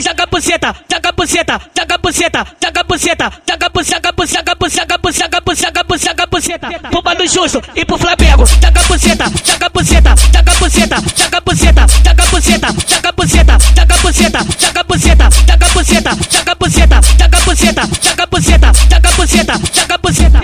ela joga buceta, joga buceta, joga buceta, joga buceta, joga buceta, buceta, buceta, buceta, buceta, buceta, buceta. Bomba do Justo e pro Flamengo, joga buceta, joga buceta, joga buceta, joga buceta, joga buceta, joga buceta, joga buceta, joga buceta, joga buceta, joga buceta, joga buceta, joga buceta, joga buceta, joga buceta.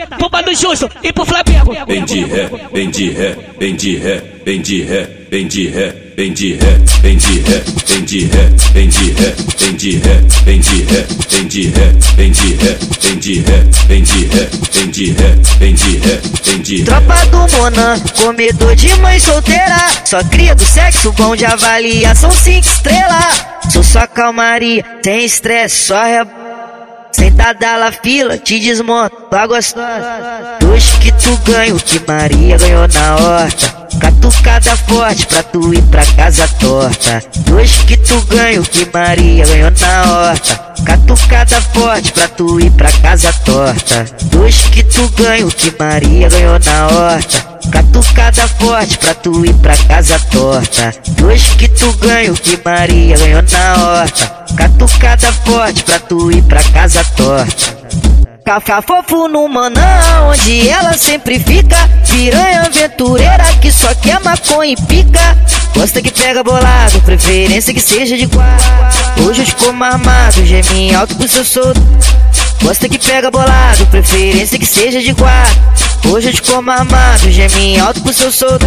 Do Justo e pro Flamengo. Vem de ré, vem de ré, vem de ré, vem de ré, vem de ré, vem de ré, vem de ré, vem de ré, vem de ré, vem de ré, vem de ré, vem de ré, vem de ré, vem de ré, vem de ré, vem de ré, vem de ré, vem de ré. Tropa do Monan, comedor de mãe solteira. Só cria do sexo bom de avaliação cinco estrelas. Sou só calmaria, sem estresse, só ré. Sentada lá fila, te desmonta, tá gostosa. Dois que tu ganha, o que Maria ganhou na horta. Catucada forte pra tu ir pra casa torta. Dois que tu ganha, o que Maria ganhou na horta. Catucada forte pra tu ir pra casa torta. Dois que tu ganha, o que Maria ganhou na horta. Catucada forte pra tu ir pra casa torta. Dois que tu ganha, o que Maria ganhou na horta. Catucada forte pra tu ir pra casa torta. Cafá fofo no manão, onde ela sempre fica. Piranha aventureira que só quer maconha e pica. Gosta que pega bolado, preferência que seja de quatro. Hoje eu como armado, geminho alto pro seu solto. Gosta que pega bolado, preferência que seja de quatro. Hoje eu te como armado, geminho alto pro seu solto.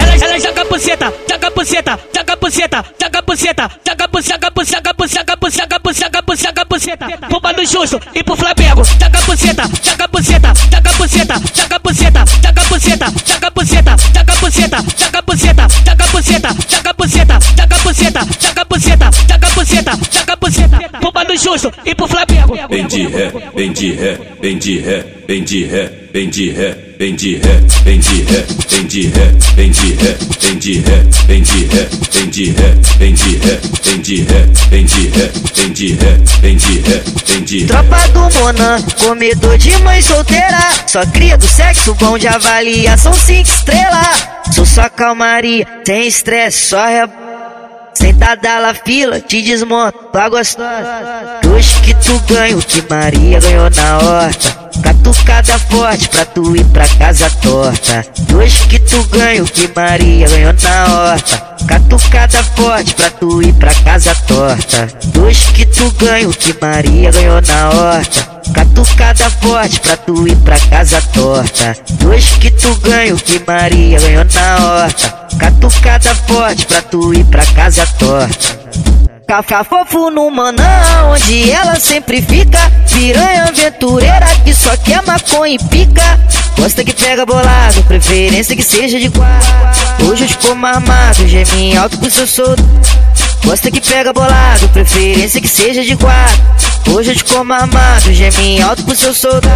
Ela, ela joga buceta, joga buceta, joga buceta, joga buceta, joga buceta, buceta, buceta, buceta, buceta, buceta, buceta. Bomba do Justo e pro Flamengo, joga buceta, joga buceta, joga buceta, joga buceta, joga buceta, joga buceta, joga buceta, joga buceta, joga buceta, joga buceta, joga buceta, joga buceta, joga buceta, joga buceta. Bomba do Justo e pro Flamengo. Vem de ré, vem de ré, vem de ré, vem de ré, vem de ré, vem de ré, vem de ré, vem de ré, vem de ré, vem de ré, vem de ré, vem de ré, vem de ré, vem de ré, vem de ré, vem de ré, vem de ré, vem de ré. Tropa do Monan, comedor de mãe solteira. Só cria do sexo bom de avaliação cinco estrelas. Sou só calmaria, sem estresse, só ré. Sentada lá fila, te desmonta, tá gostosa. Que tu ganha, o que Maria ganhou na horta. Catucada forte pra tu ir pra casa torta. Dois que tu ganha, o que Maria ganhou na horta. Catucada forte pra tu ir pra casa torta. Dois que tu ganha, o que Maria ganhou na horta. Catucada forte pra tu ir pra casa torta. Dois que tu ganha, o que Maria ganhou na horta. Catucada forte pra tu ir pra casa torta. Cafá fofo no manão, onde ela sempre fica. Piranha aventureira que só quer maconha e pica. Gosta que pega bolado, preferência que seja de quatro. Hoje eu te como armado, geminho alto pro seu solto. Gosta que pega bolado, preferência que seja de quatro. Hoje eu te como armado, geminho alto pro seu solto.